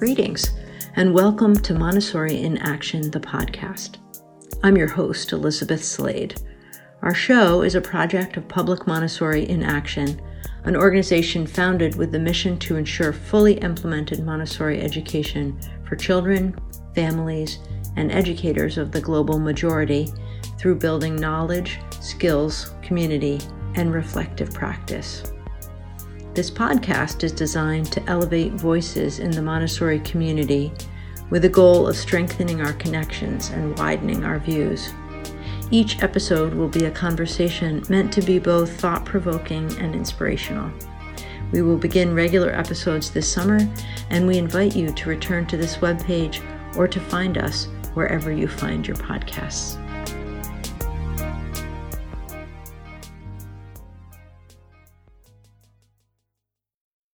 Greetings, and welcome to Montessori in Action, the podcast. I'm your host, Elizabeth Slade. Our show is a project of Public Montessori in Action, an organization founded with the mission to ensure fully implemented Montessori education for children, families, and educators of the global majority through building knowledge, skills, community, and reflective practice. This podcast is designed to elevate voices in the Montessori community with the goal of strengthening our connections and widening our views. Each episode will be a conversation meant to be both thought provoking and inspirational. We will begin regular episodes this summer, and we invite you to return to this webpage or to find us wherever you find your podcasts.